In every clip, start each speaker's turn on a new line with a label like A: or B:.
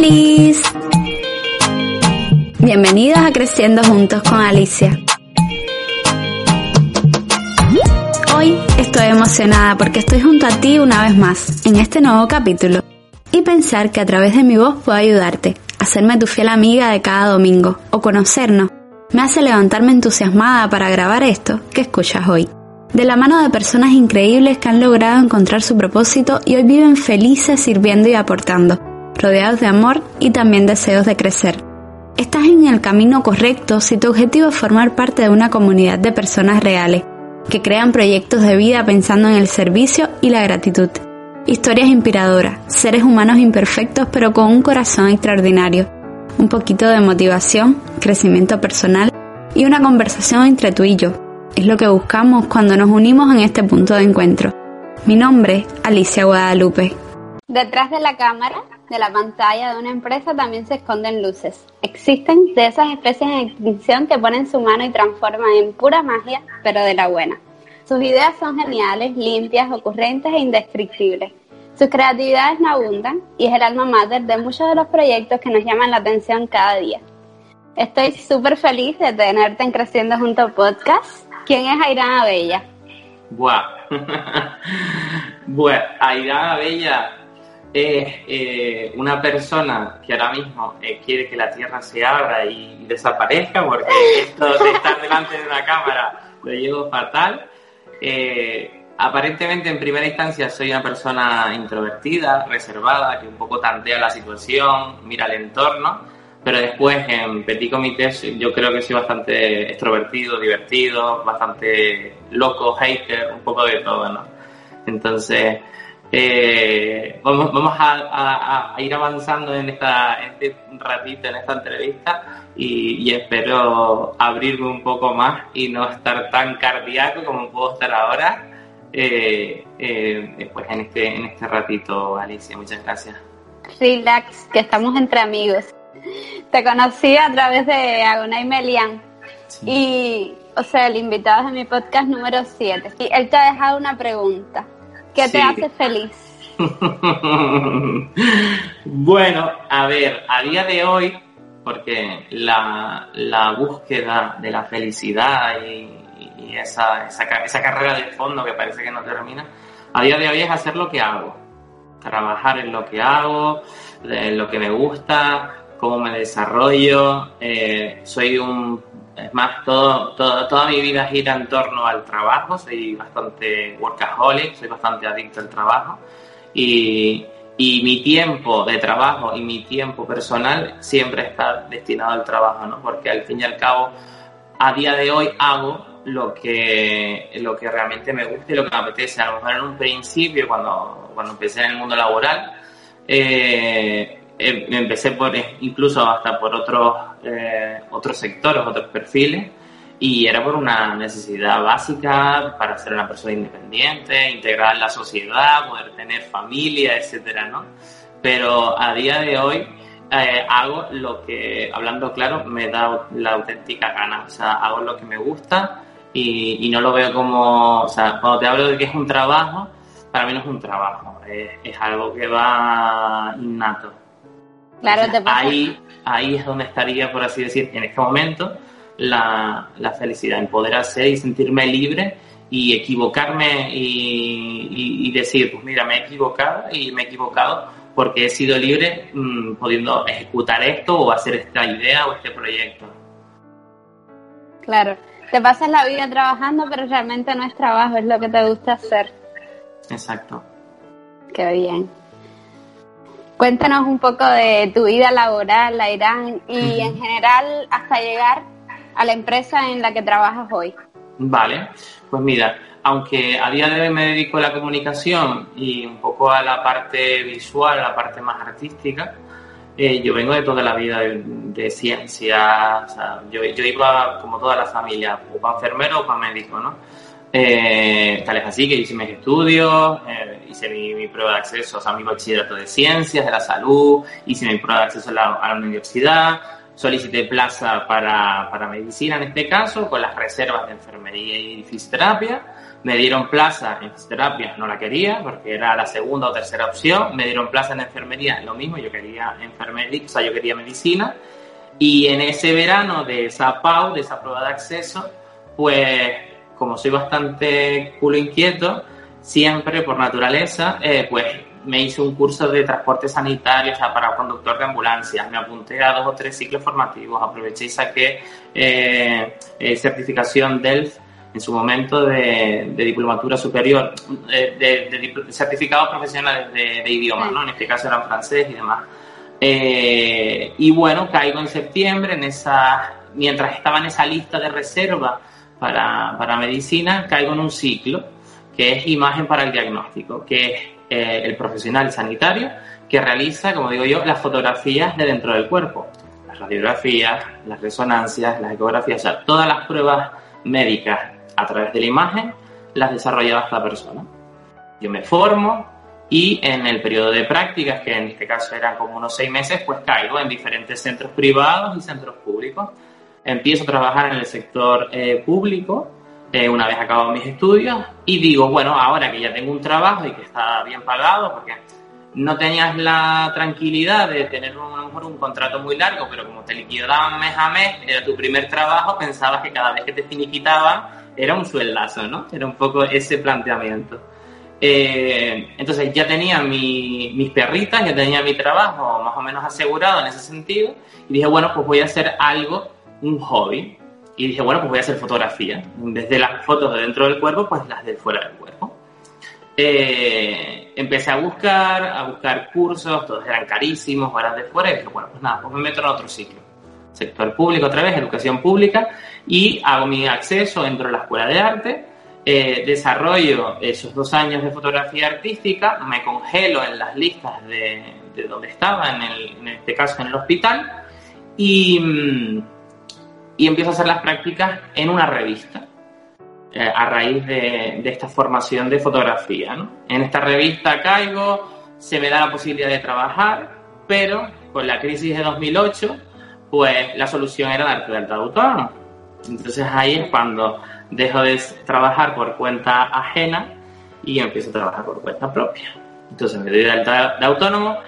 A: ¡Holis! Bienvenidos a Creciendo Juntos con Alicia. Hoy estoy emocionada porque estoy junto a ti una vez más en este nuevo capítulo y pensar que a través de mi voz puedo ayudarte, hacerme tu fiel amiga de cada domingo o conocernos, me hace levantarme entusiasmada para grabar esto que escuchas hoy. De la mano de personas increíbles que han logrado encontrar su propósito y hoy viven felices sirviendo y aportando, rodeados de amor y también deseos de crecer. Estás en el camino correcto si tu objetivo es formar parte de una comunidad de personas reales, que crean proyectos de vida pensando en el servicio y la gratitud. Historias inspiradoras, seres humanos imperfectos pero con un corazón extraordinario, un poquito de motivación, crecimiento personal y una conversación entre tú y yo. Es lo que buscamos cuando nos unimos en este punto de encuentro. Mi nombre, Alicia Guadalupe.
B: Detrás de la cámara, de la pantalla de una empresa también se esconden luces. Existen de esas especies en extinción que ponen su mano y transforman en pura magia, pero de la buena. Sus ideas son geniales, limpias, ocurrentes e indescriptibles. Sus creatividades no abundan y es el alma mater de muchos de los proyectos que nos llaman la atención cada día. Estoy súper feliz de tenerte en Creciendo Junto Podcast. ¿Quién es Airana Bella?
C: Buah. bueno, Airana Bella es eh, una persona que ahora mismo eh, quiere que la Tierra se abra y, desaparezca, porque esto de estar delante de una cámara lo llevo fatal. Eh, aparentemente, en primera instancia, soy una persona introvertida, reservada, que un poco tantea la situación, mira el entorno, pero después en Petit Comité yo creo que soy bastante extrovertido, divertido, bastante loco, hater, un poco de todo, ¿no? Entonces, eh, vamos, vamos a, ir avanzando en, esta, este ratito, en esta entrevista, y, espero abrirme un poco más y no estar tan cardíaco como puedo estar ahora. Eh, eh, pues en este, en este ratito, Alicia, muchas gracias.
B: Relax, que estamos entre amigos. Te conocí a través de Agonay Melian y, o sea, el invitado de mi podcast número 7. Y él te ha dejado una pregunta. ¿Qué te hace feliz?
C: bueno, a ver, a día de hoy, porque la, búsqueda de la felicidad y, esa, esa, carrera de fondo que parece que no termina, a día de hoy es hacer lo que hago, trabajar en lo que hago, en lo que me gusta, cómo me desarrollo. Eh, soy un es más, todo, toda mi vida gira en torno al trabajo, soy bastante workaholic, soy bastante adicto al trabajo y, y mi tiempo de trabajo y mi tiempo personal siempre está destinado al trabajo, ¿no? Porque al fin y al cabo, a día de hoy hago lo que, lo que realmente me gusta y lo que me apetece. A lo mejor en un principio, cuando, cuando empecé en el mundo laboral, eh, eh, empecé por incluso hasta por otros eh, otros sectores, otros perfiles y era por una necesidad básica para ser una persona independiente, integrar en la sociedad, poder tener familia, etcétera, ¿no? Pero a día de hoy eh, hago lo que, hablando claro, me da la auténtica gana, o sea, hago lo que me gusta y, no lo veo como, o sea, cuando te hablo de que es un trabajo, para mí no es un trabajo, es algo que va innato.
B: Claro,
C: Ahí, ahí es donde estaría, por así decir, en este momento, la, la felicidad, en poder hacer y sentirme libre y equivocarme y, decir, pues mira, me he equivocado y me he equivocado porque he sido libre mm, pudiendo ejecutar esto o hacer esta idea o este proyecto.
B: Claro, te pasas la vida trabajando, pero realmente no es trabajo, es lo que te gusta hacer.
C: Exacto.
B: Qué bien. Cuéntanos un poco de tu vida laboral, la Irán, y en general hasta llegar a la empresa en la que trabajas hoy.
C: Vale, pues mira, aunque a día de hoy me dedico a la comunicación y un poco a la parte visual, a la parte más artística, eh, yo vengo de toda la vida de, ciencia, o sea, yo, yo, iba como toda la familia, o para enfermero o para médico, ¿no? Eh, tal es así que hice mis estudios, eh, hice mi, prueba de acceso, o sea, mi bachillerato de ciencias, de la salud, hice mi prueba de acceso a la, universidad, solicité plaza para, para, medicina en este caso, con las reservas de enfermería y fisioterapia. Me dieron plaza en fisioterapia, no la quería porque era la segunda o tercera opción. Me dieron plaza en enfermería, lo mismo, yo quería enfermería, o sea, yo quería medicina. Y en ese verano de esa PAU, de esa prueba de acceso, pues como soy bastante culo inquieto, siempre por naturaleza, eh, pues me hice un curso de transporte sanitario, o sea, para conductor de ambulancias. Me apunté a dos o tres ciclos formativos, aproveché y saqué eh, eh, certificación DELF en su momento de, diplomatura superior, de, de, certificados profesionales de, idiomas, ¿no? En este caso eran francés y demás. Eh, y bueno, caigo en septiembre, en esa, mientras estaba en esa lista de reserva para, para medicina, caigo en un ciclo que es imagen para el diagnóstico, que es eh, el profesional sanitario que realiza, como digo yo, las fotografías de dentro del cuerpo, las radiografías, las resonancias, las ecografías, o sea, todas las pruebas médicas a través de la imagen las desarrollaba esta persona. Yo me formo y en el periodo de prácticas, que en este caso eran como unos seis meses, pues caigo en diferentes centros privados y centros públicos. Empiezo a trabajar en el sector eh, público eh, una vez acabado mis estudios y digo, bueno, ahora que ya tengo un trabajo y que está bien pagado, porque no tenías la tranquilidad de tener a lo mejor un contrato muy largo, pero como te liquidaban mes a mes, era tu primer trabajo, pensabas que cada vez que te finiquitaban era un sueldazo, ¿no? Era un poco ese planteamiento. Eh, entonces ya tenía mis perritas, ya tenía mi trabajo más o menos asegurado en ese sentido y dije, bueno, pues voy a hacer algo, un hobby. Y dije, bueno, pues voy a hacer fotografía. En vez de las fotos de dentro del cuerpo, pues las de fuera del cuerpo. Eh, empecé a buscar, a buscar cursos, todos eran carísimos, horas de fuera, y dije, bueno, pues nada, pues me meto en otro ciclo. Sector público otra vez, educación pública, y hago mi acceso, entro a la escuela de arte, eh, desarrollo esos dos años de fotografía artística, me congelo en las listas de, de donde estaba, en, el, en, este caso en el hospital, y, mm, y empiezo a hacer las prácticas en una revista. Eh, a raíz de, esta formación de fotografía. En esta revista caigo, se me da la posibilidad de trabajar, pero con la crisis de 2008, pues la solución era darte de alta autónomo. Entonces ahí es cuando dejo de trabajar por cuenta ajena y empiezo a trabajar por cuenta propia. Entonces me doy de alta de autónomo,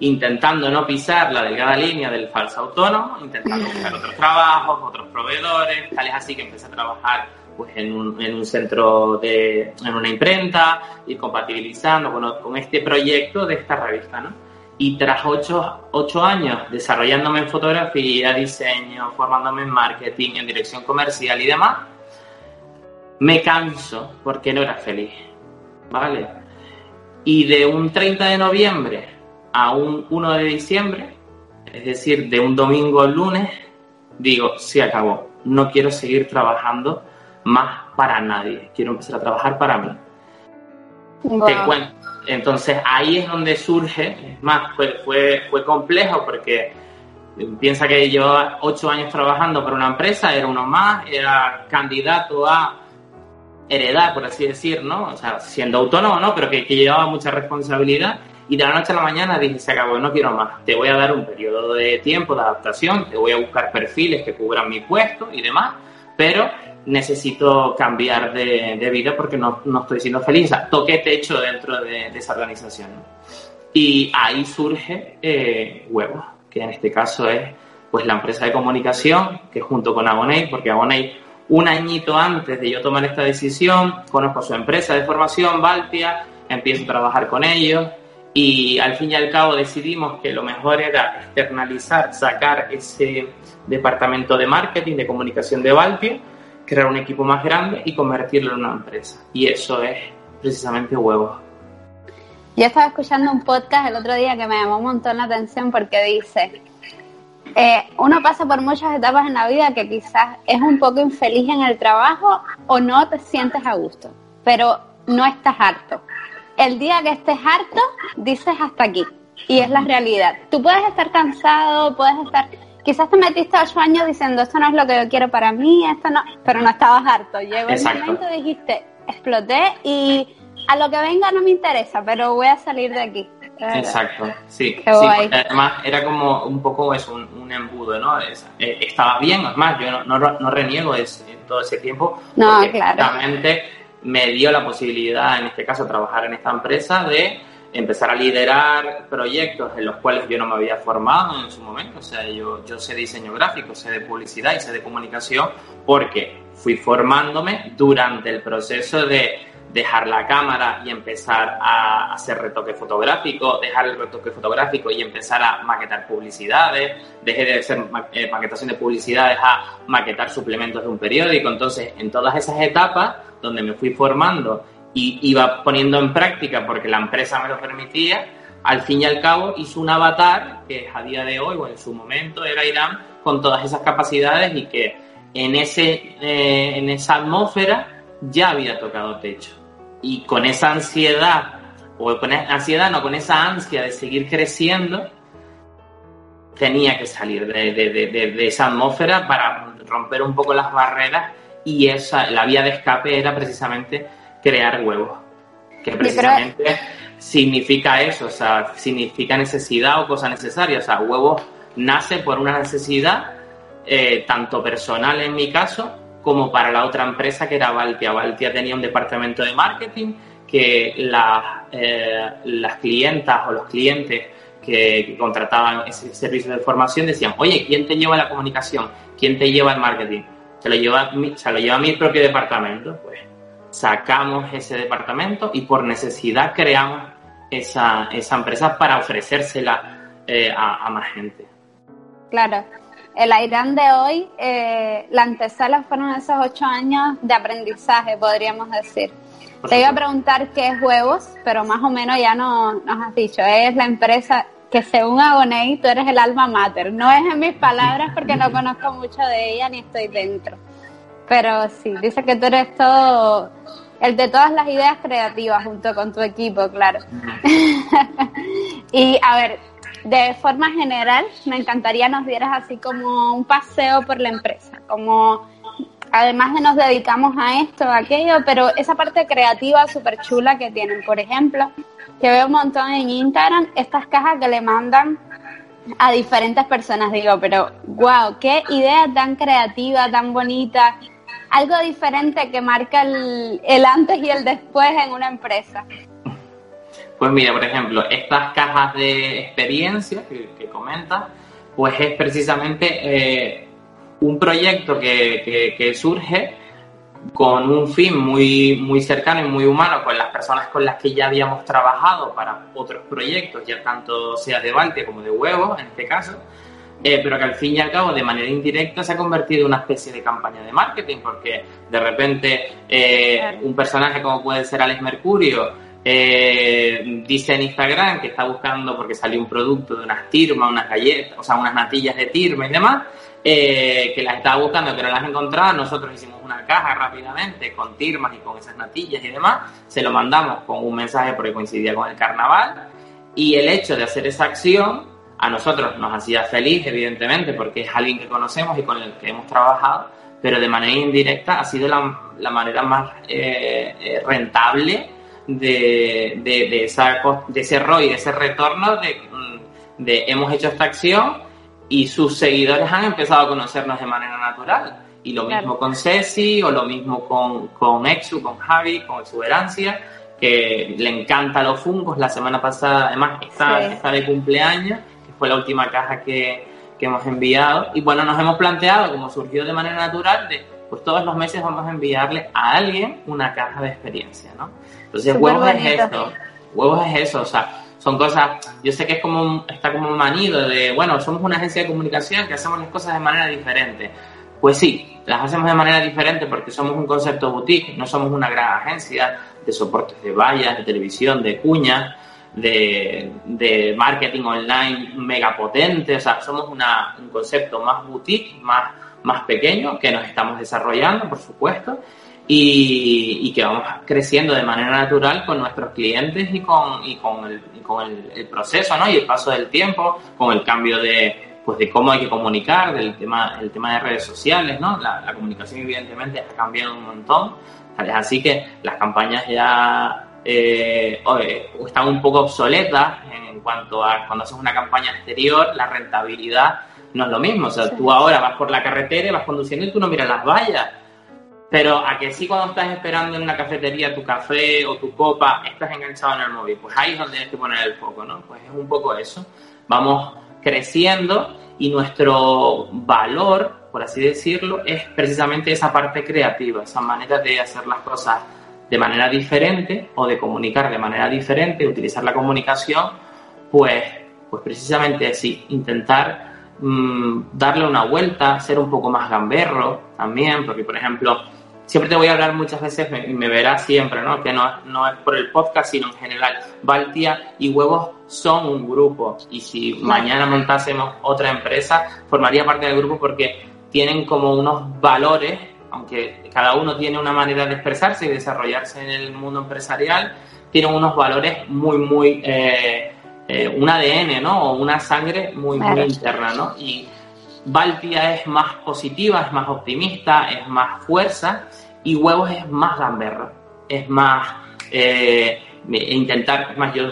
C: intentando no pisar la delgada línea del falso autónomo, intentando buscar otros trabajos, otros proveedores, tal es así que empecé a trabajar pues en un, en un centro de, en una imprenta, y compatibilizando con, con este proyecto de esta revista, ¿no? Y tras ocho, ocho, años desarrollándome en fotografía, diseño, formándome en marketing, en dirección comercial y demás, me canso porque no era feliz, ¿vale? Y de un 30 de noviembre a un 1 de diciembre, es decir, de un domingo al lunes, digo, se acabó, no quiero seguir trabajando más para nadie, quiero empezar a trabajar para mí. Te cuento. Entonces ahí es donde surge, es más, fue, fue, fue complejo porque piensa que llevaba ocho años trabajando para una empresa, era uno más, era candidato a heredar, por así decir, ¿no? O sea, siendo autónomo, ¿no? Pero que, que, llevaba mucha responsabilidad. Y de la noche a la mañana dije, se acabó, no quiero más. Te voy a dar un periodo de tiempo de adaptación, te voy a buscar perfiles que cubran mi puesto y demás, pero necesito cambiar de, vida porque no, no, estoy siendo feliz. O sea, toqué techo dentro de, esa organización. Y ahí surge eh, Huevo, que en este caso es pues la empresa de comunicación, que junto con Aboney, porque Aboney un añito antes de yo tomar esta decisión, conozco su empresa de formación, Valtia, empiezo a trabajar con ellos y al fin y al cabo decidimos que lo mejor era externalizar, sacar ese departamento de marketing, de comunicación de Valtia crear un equipo más grande y convertirlo en una empresa. Y eso es precisamente huevos.
B: Yo estaba escuchando un podcast el otro día que me llamó un montón la atención porque dice, eh, uno pasa por muchas etapas en la vida que quizás es un poco infeliz en el trabajo o no te sientes a gusto, pero no estás harto. El día que estés harto, dices hasta aquí. y es la realidad. Tú puedes estar cansado, puedes estar, quizás te metiste ocho años diciendo esto no es lo que yo quiero para mí, esto no, pero no estabas harto. Llegó el momento dijiste, exploté y a lo que venga no me interesa, pero voy a salir de aquí.
C: Exacto, sí. sí además era como un poco es un, embudo, ¿no? Eh, estaba bien, además yo no, no, reniego todo ese tiempo.
B: No, claro.
C: Me dio la posibilidad, en este caso, trabajar en esta empresa de empezar a liderar proyectos en los cuales yo no me había formado en su momento. O sea, yo, yo sé diseño gráfico, sé de publicidad y sé de comunicación porque fui formándome durante el proceso de dejar la cámara y empezar a hacer retoque fotográfico, dejar el retoque fotográfico y empezar a maquetar publicidades, dejé de hacer eh, maquetación de publicidades a maquetar suplementos de un periódico. Entonces, en todas esas etapas donde me fui formando y iba poniendo en práctica porque la empresa me lo permitía, al fin y al cabo hizo un avatar que a día de hoy o en su momento era Irán con todas esas capacidades y que en, ese, eh, en esa atmósfera ya había tocado techo y con esa ansiedad, o con ansiedad, no, con esa ansia de seguir creciendo, tenía que salir de, esa atmósfera para romper un poco las barreras y esa, la vía de escape era precisamente crear huevos, que precisamente significa eso, o sea, significa necesidad o cosa necesaria, o sea, huevos nace por una necesidad, eh, tanto personal en mi caso, como para la otra empresa que era Valtia. Valtia tenía un departamento de marketing que eh, las clientas o los clientes que, contrataban ese servicio de formación decían, oye, ¿quién te lleva la comunicación? ¿Quién te lleva el marketing? Se lo lleva, se lo lleva mi propio departamento. Pues sacamos ese departamento y por necesidad creamos esa, esa empresa para ofrecérsela eh, a, a más gente.
B: Claro, el Irán de hoy, eh, la antesala fueron esos ocho años de aprendizaje, podríamos decir. Te iba a preguntar qué es Huevos, pero más o menos ya no, nos has dicho, es la empresa que según Agonei tú eres el alma mater. No es en mis palabras porque no conozco mucho de ella ni estoy dentro. Pero sí, dice que tú eres todo, el de todas las ideas creativas junto con tu equipo, claro. y a ver, de forma general, me encantaría nos dieras así como un paseo por la empresa, como además de nos dedicamos a esto, a aquello, pero esa parte creativa súper chula que tienen, por ejemplo, que veo un montón en Instagram, estas cajas que le mandan a diferentes personas, digo, pero wow, qué idea tan creativa, tan bonita, algo diferente que marca el, el antes y el después en una empresa.
C: Pues mira, por ejemplo, estas cajas de experiencia que, que comentas, pues es precisamente eh, un proyecto que, surge con un fin muy, muy cercano y muy humano con las personas con las que ya habíamos trabajado para otros proyectos, ya tanto sea de Baltia como de Huevos, en este caso, eh, pero que al fin y al cabo, de manera indirecta, se ha convertido en una especie de campaña de marketing, porque de repente eh, un personaje como puede ser Alex Mercurio, eh, dice en Instagram que está buscando porque salió un producto de unas tirmas, unas galletas, o sea, unas natillas de tirma y demás, eh, que las estaba buscando, que no las encontraba. Nosotros hicimos una caja rápidamente con tirmas y con esas natillas y demás. Se lo mandamos con un mensaje porque coincidía con el carnaval. Y el hecho de hacer esa acción a nosotros nos hacía feliz, evidentemente, porque es alguien que conocemos y con el que hemos trabajado, pero de manera indirecta ha sido la, manera más eh, rentable de, de, esa, de ese ROI, de ese retorno mm, de, hemos hecho esta acción y sus seguidores han empezado a conocernos de manera natural. Y lo mismo con Ceci, o lo mismo con, con Exu, con Javi, con Exuberancia, que le encanta los fungos. La semana pasada, además, está, está de cumpleaños, que fue la última caja que, que hemos enviado. Y bueno, nos hemos planteado, como surgió de manera natural, de pues todos los meses vamos a enviarle a alguien una caja de experiencia, ¿no? Entonces, huevos es eso, huevos es eso, o sea, son cosas, yo sé que es como, está como manido de, bueno, somos una agencia de comunicación que hacemos las cosas de manera diferente. Pues sí, las hacemos de manera diferente porque somos un concepto boutique, no somos una gran agencia de soportes de vallas, de televisión, de cuñas, de, de marketing online mega potente, o sea, somos una, un concepto más boutique, más, más pequeño que nos estamos desarrollando, por supuesto, y, que vamos creciendo de manera natural con nuestros clientes y con, y con, el, con el, proceso, ¿no? Y el paso del tiempo, con el cambio de, pues de cómo hay que comunicar, del tema, el tema de redes sociales, ¿no? La, comunicación evidentemente ha cambiado un montón, así que las campañas ya eh, están un poco obsoletas en cuanto a cuando haces una campaña exterior, la rentabilidad no es lo mismo, o sea, tú ahora vas por la carretera y vas conduciendo y tú no miras las vallas, pero a que sí cuando estás esperando en una cafetería tu café o tu copa, estás enganchado en el móvil, pues ahí es donde tienes que poner el foco, ¿no? Pues es un poco eso. Vamos creciendo y nuestro valor, por así decirlo, es precisamente esa parte creativa, esa manera de hacer las cosas de manera diferente o de comunicar de manera diferente, utilizar la comunicación, pues, pues precisamente así, intentar mm, darle una vuelta, ser un poco más gamberro también, porque por ejemplo, siempre te voy a hablar muchas veces y me, verás siempre, ¿no? Que no, no es por el podcast, sino en general. Baltia y Huevos son un grupo y si mañana montásemos otra empresa, formaría parte del grupo porque tienen como unos valores, aunque cada uno tiene una manera de expresarse y desarrollarse en el mundo empresarial, tienen unos valores muy, muy, eh, eh, un ADN, ¿no? O una sangre muy, muy interna, ¿no? Y Baltia es más positiva, es más optimista, es más fuerza y Huevos es más gamberro, es más eh, intentar, más yo,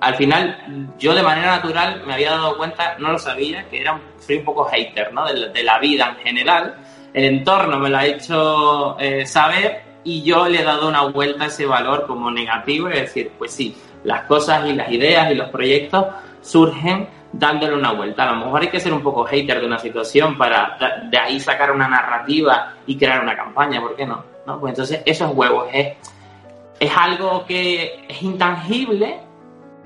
C: al final yo de manera natural me había dado cuenta, no lo sabía, que era, soy un poco hater, ¿no? De, la vida en general, el entorno me lo ha hecho eh, saber y yo le he dado una vuelta a ese valor como negativo y decir, pues sí, las cosas y las ideas y los proyectos surgen dándole una vuelta. A lo mejor hay que ser un poco hater de una situación para de ahí sacar una narrativa y crear una campaña, ¿por qué no? ¿No? Pues entonces esos huevos es, es algo que es intangible,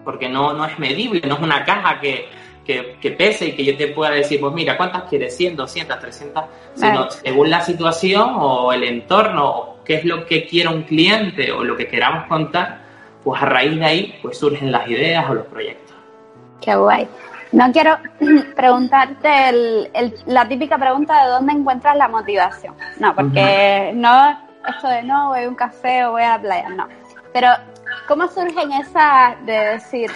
C: porque no, no es medible, no es una caja que, que, pese y que yo te pueda decir, pues mira, ¿cuántas quieres? 100, 200, 300, sino según la situación o el entorno o qué es lo que quiera un cliente o lo que queramos contar, pues a raíz de ahí pues surgen las ideas o los proyectos.
B: Qué guay. No quiero preguntarte la típica pregunta de dónde encuentras la motivación. No, porque no esto de no, voy a un café o voy a la playa, no. Pero, ¿cómo surge en esa de decir,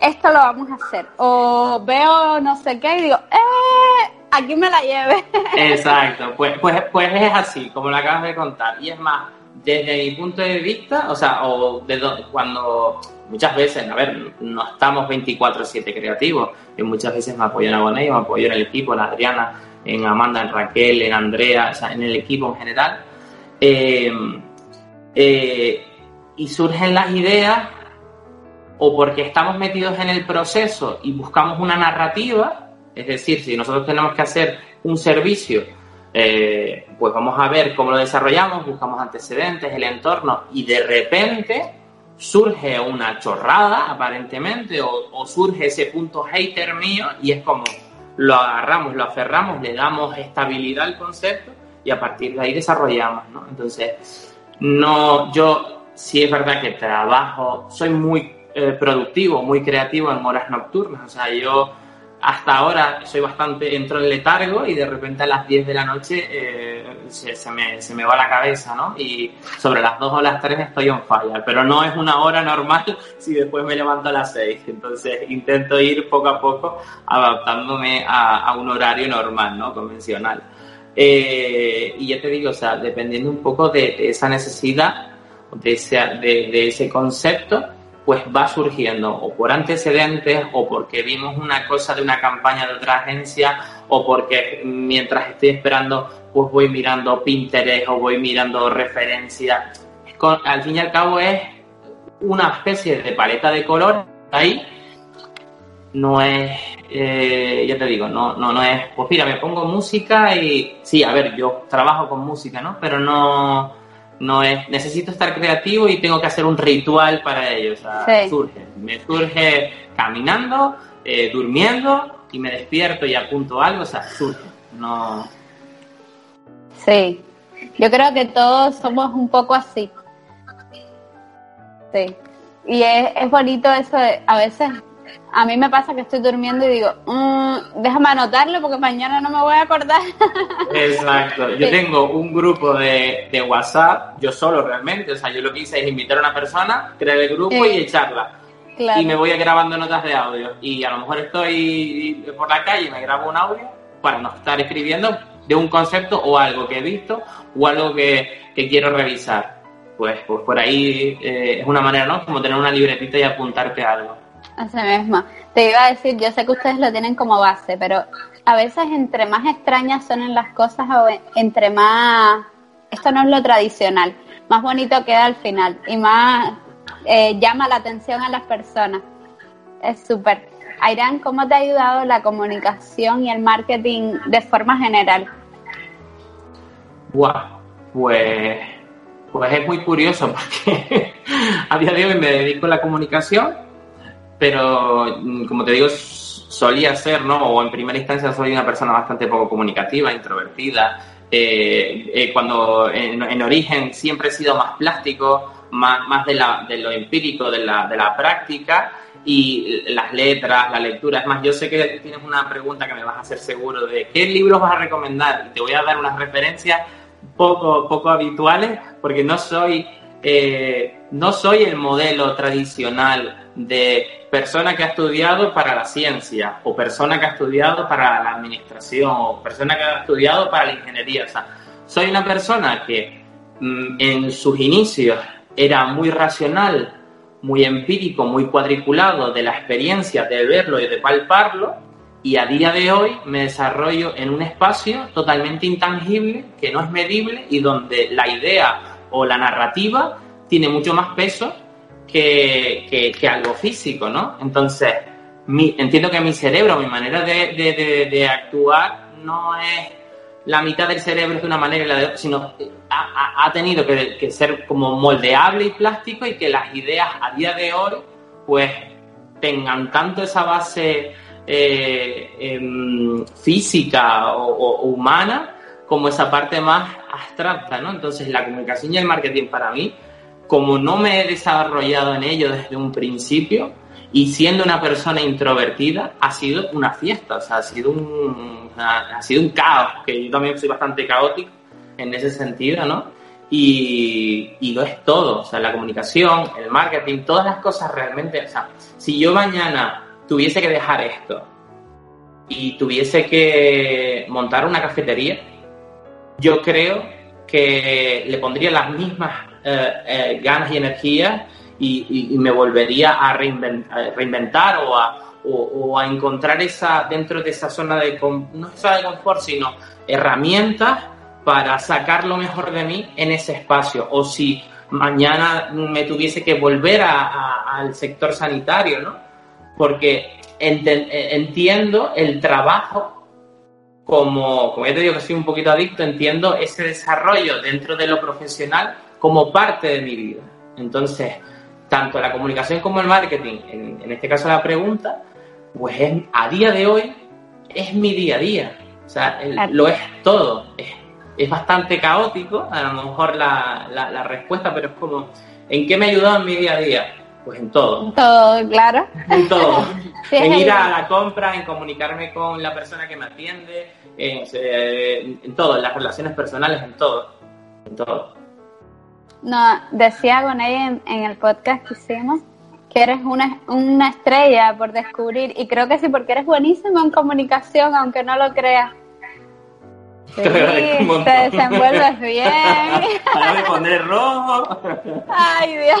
B: esto lo vamos a hacer? O veo no sé qué y digo, ¡eh! Aquí me la lleve.
C: Exacto, pues, pues, pues es así, como lo acabas de contar. Y es más, desde mi punto de vista, o sea, o de cuando muchas veces, a ver, no estamos 24/7 creativos, y muchas veces me apoyo en Agoné, me apoyo en el equipo, en Adriana, en Amanda, en Raquel, en Andrea, o sea, en el equipo en general. Eh, eh, y surgen las ideas o porque estamos metidos en el proceso y buscamos una narrativa, es decir, si nosotros tenemos que hacer un servicio, eh, pues vamos a ver cómo lo desarrollamos, buscamos antecedentes, el entorno y de repente surge una chorrada, aparentemente, o, surge ese punto hater mío y es como lo agarramos, lo aferramos, le damos estabilidad al concepto y a partir de ahí desarrollamos, ¿no? Entonces, no, yo sí es verdad que trabajo, soy muy eh, productivo, muy creativo en horas nocturnas, o sea, yo hasta ahora soy bastante, entro en letargo y de repente a las 10 de la noche eh, se, me, se, me, va la cabeza, ¿no? Y sobre las 2 o las 3 estoy on fire, pero no es una hora normal si después me levanto a las 6. Entonces intento ir poco a poco adaptándome a, un horario normal, ¿no? Convencional. Eh, y ya te digo, o sea, dependiendo un poco de, esa necesidad, de ese, de ese concepto, pues va surgiendo o por antecedentes o porque vimos una cosa de una campaña de otra agencia o porque mientras estoy esperando pues voy mirando Pinterest o voy mirando referencias. Al fin y al cabo es una especie de paleta de color ahí. No es, eh, ya te digo, no, no, no es, pues mira, me pongo música y sí, a ver, yo trabajo con música, ¿no? Pero no, no es, necesito estar creativo y tengo que hacer un ritual para ello. O sea, surge. Me surge caminando, eh, durmiendo y me despierto y apunto algo, o sea, surge. No.
B: Sí. Yo creo que todos somos un poco así. Sí. Y es, es bonito eso, a veces a mí me pasa que estoy durmiendo y digo, mm, déjame anotarlo porque mañana no me voy a acordar.
C: Exacto. Yo tengo un grupo de, de, WhatsApp, yo solo realmente, o sea, yo lo que hice es invitar a una persona, crear el grupo y echarla. Y me voy grabando notas de audio. Y a lo mejor estoy por la calle y me grabo un audio para no estar escribiendo de un concepto o algo que he visto o algo que, que quiero revisar. Pues, pues por ahí eh, es una manera, ¿no? Como tener una libretita y apuntarte algo.
B: Así mismo. Te iba a decir, yo sé que ustedes lo tienen como base, pero a veces entre más extrañas son las cosas entre más... Esto no es lo tradicional. Más bonito queda al final y más eh, llama la atención a las personas. Es súper. Airán, ¿cómo te ha ayudado la comunicación y el marketing de forma general?
C: Wow, pues, pues es muy curioso porque a día de hoy me dedico a la comunicación, pero mm, como te digo, solía ser, ¿no? O en primera instancia soy una persona bastante poco comunicativa, introvertida. Eh, eh, cuando en, origen siempre he sido más plástico, más, más de, la, de lo empírico, de la, de la práctica y las letras, la lectura. Es más, yo sé que tienes una pregunta que me vas a hacer seguro de qué libros vas a recomendar y te voy a dar unas referencias poco, poco habituales porque no soy, eh, no soy el modelo tradicional de persona que ha estudiado para la ciencia o persona que ha estudiado para la administración o persona que ha estudiado para la ingeniería. O sea, soy una persona que mm, en sus inicios era muy racional, muy empírico, muy cuadriculado de la experiencia de verlo y de palparlo, y a día de hoy me desarrollo en un espacio totalmente intangible, que no es medible y donde la idea o la narrativa tiene mucho más peso que, que, algo físico, ¿no? Entonces, mi, entiendo que mi cerebro, mi manera de, de, actuar no es la mitad del cerebro de una manera y la de otra, sino ha, ha tenido que, ser como moldeable y plástico y que las ideas a día de hoy pues tengan tanto esa base eh, em, física o, humana como esa parte más abstracta, ¿no? Entonces la comunicación y el marketing para mí, como no me he desarrollado en ello desde un principio, y siendo una persona introvertida, ha sido una fiesta, o sea, ha sido un, ha sido un caos, que yo también soy bastante caótico en ese sentido, ¿no? Y, y lo es todo, o sea, la comunicación, el marketing, todas las cosas realmente, o sea, si yo mañana tuviese que dejar esto y tuviese que montar una cafetería, yo creo que le pondría las mismas eh, eh, ganas y energía y, me volvería a reinventar, o, a, a, encontrar esa dentro de esa zona de, no zona de confort, sino herramientas para sacar lo mejor de mí en ese espacio. O si mañana me tuviese que volver al sector sanitario, ¿no? Porque entiendo el trabajo como, como ya te digo que soy un poquito adicto, entiendo ese desarrollo dentro de lo profesional como parte de mi vida. Entonces, tanto la comunicación como el marketing, en, este caso la pregunta, pues es, a día de hoy es mi día a día. O sea, lo es todo. Es, bastante caótico, a lo mejor la, la, respuesta, pero es como, ¿en qué me ha ayudado en mi día a día? Pues en todo.
B: Todo, claro.
C: En todo. en ir a la compra, en comunicarme con la persona que me atiende, en, en, en todo, en las relaciones personales, en todo. En todo.
B: No, decía con ella en, el podcast que hicimos que eres una, una estrella por descubrir y creo que sí, porque eres buenísimo en comunicación, aunque no lo creas. Sí, te desenvuelves bien.
C: Para de poner rojo.
B: Ay, Dios.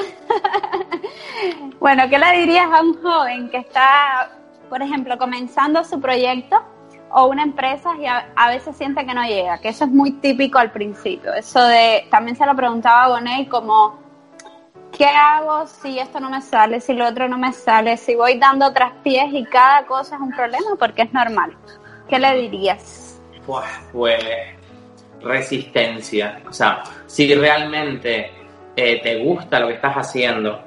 B: Bueno, ¿qué le dirías a un joven que está, por ejemplo, comenzando su proyecto o una empresa y a, veces siente que no llega, que eso es muy típico al principio. Eso de, también se lo preguntaba a Bonet como, ¿qué hago si esto no me sale, si lo otro no me sale, si voy dando traspiés y cada cosa es un problema? Porque es normal. ¿Qué le dirías?
C: Pues, pues resistencia. O sea, si realmente eh, te gusta lo que estás haciendo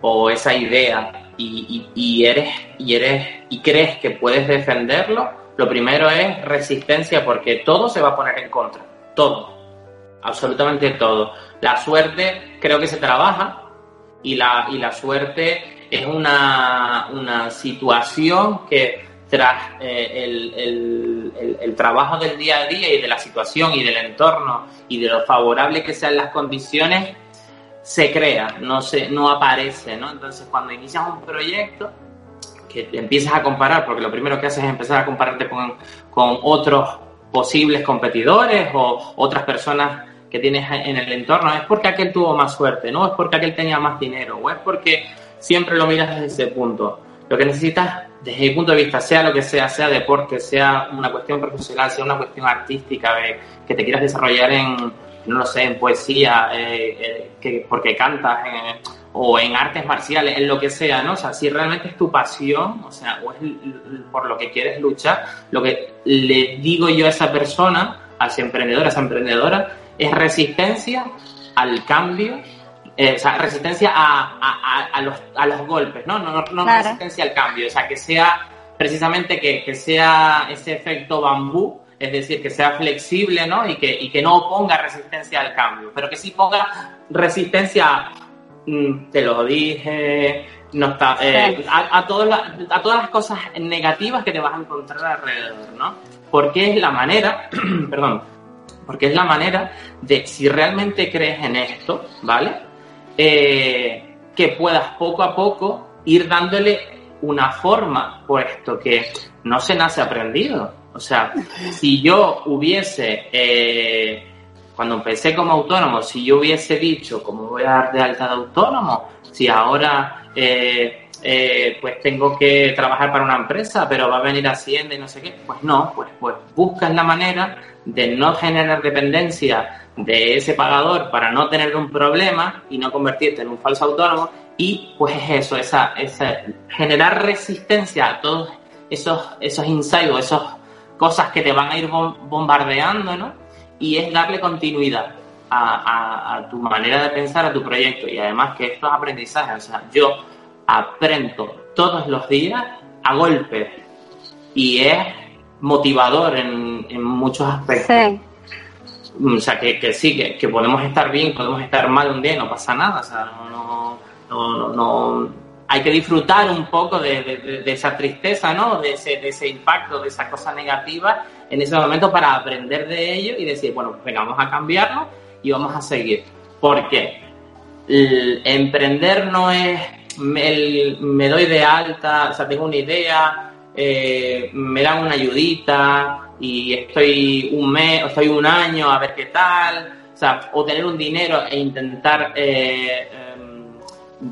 C: o esa idea y, y, eres y eres y crees que puedes defenderlo, lo primero es resistencia porque todo se va a poner en contra, todo, absolutamente todo. La suerte creo que se trabaja y la, y la suerte es una, una situación que tras eh, el, el, trabajo del día a día y de la situación y del entorno y de lo favorable que sean las condiciones, se crea, no, se, no aparece, ¿no? Entonces, cuando inicias un proyecto, que te empiezas a comparar, porque lo primero que haces es empezar a compararte con, con otros posibles competidores o otras personas que tienes en el entorno, es porque aquel tuvo más suerte, no es porque aquel tenía más dinero, o es porque siempre lo miras desde ese punto. Lo que necesitas, desde mi punto de vista, sea lo que sea, sea deporte, sea una cuestión profesional, sea una cuestión artística, de, que te quieras desarrollar en, no lo sé, en poesía, eh, eh, que, porque cantas, eh, o en artes marciales, en lo que sea, ¿no? O sea, si realmente es tu pasión, o sea, o es por lo que quieres luchar, lo que le digo yo a esa persona, a ese emprendedor, a esa emprendedora, es resistencia al cambio, o sea, resistencia a, a, a, los, a los golpes, ¿no? No, no, resistencia al cambio, o sea, que sea precisamente que, que sea ese efecto bambú, es decir, que sea flexible, ¿no? Y que, y que no ponga resistencia al cambio, pero que sí ponga resistencia, te lo dije, no está, eh, a, a, todas las, a todas las cosas negativas que te vas a encontrar alrededor, ¿no? Porque es la manera, perdón, porque es la manera de, si realmente crees en esto, ¿vale? Eh, que puedas poco a poco ir dándole una forma, puesto que no se nace aprendido. O sea, si yo hubiese, eh, cuando empecé como autónomo, si yo hubiese dicho, como voy a dar de alta de autónomo, si ahora eh, eh, pues tengo que trabajar para una empresa, pero va a venir Hacienda y no sé qué, pues no, pues, pues buscas la manera de no generar dependencia de ese pagador para no tener un problema y no convertirte en un falso autónomo. Y pues es eso, esa, esa generar resistencia a todos esos, esos insights, esas cosas que te van a ir bombardeando, ¿no? Y es darle continuidad a, a, tu manera de pensar, a tu proyecto y además que estos aprendizajes, o sea, yo aprendo todos los días a golpes y es motivador en, en muchos aspectos. Sí. O sea, que, que sí, que, que, podemos estar bien, podemos estar mal un día y no pasa nada. O sea, no, no, no, hay que disfrutar un poco de, esa tristeza, ¿no? De ese, impacto, de esa cosa negativa en ese momento para aprender de ello y decir, bueno, venga, vamos a cambiarlo y vamos a seguir. Porque el emprender no es el, me doy de alta, o sea, tengo una idea, eh, me dan una ayudita y estoy un mes o estoy un año a ver qué tal, o sea, o tener un dinero e intentar eh, em,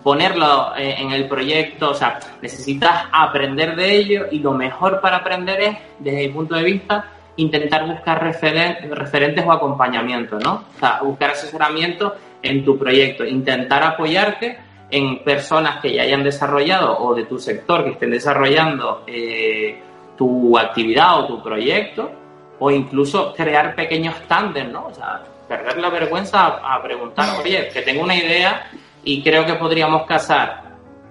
C: ponerlo eh, en el proyecto, o sea, necesitas aprender de ello y lo mejor para aprender es, desde mi punto de vista, intentar buscar referentes o acompañamiento, ¿no? O sea, buscar asesoramiento en tu proyecto, intentar apoyarte en personas que ya hayan desarrollado o de tu sector que estén desarrollando eh, tu actividad o tu proyecto, o incluso crear pequeños tándem, ¿no? O sea, perder la vergüenza a, preguntar, oye, que tengo una idea y creo que podríamos casar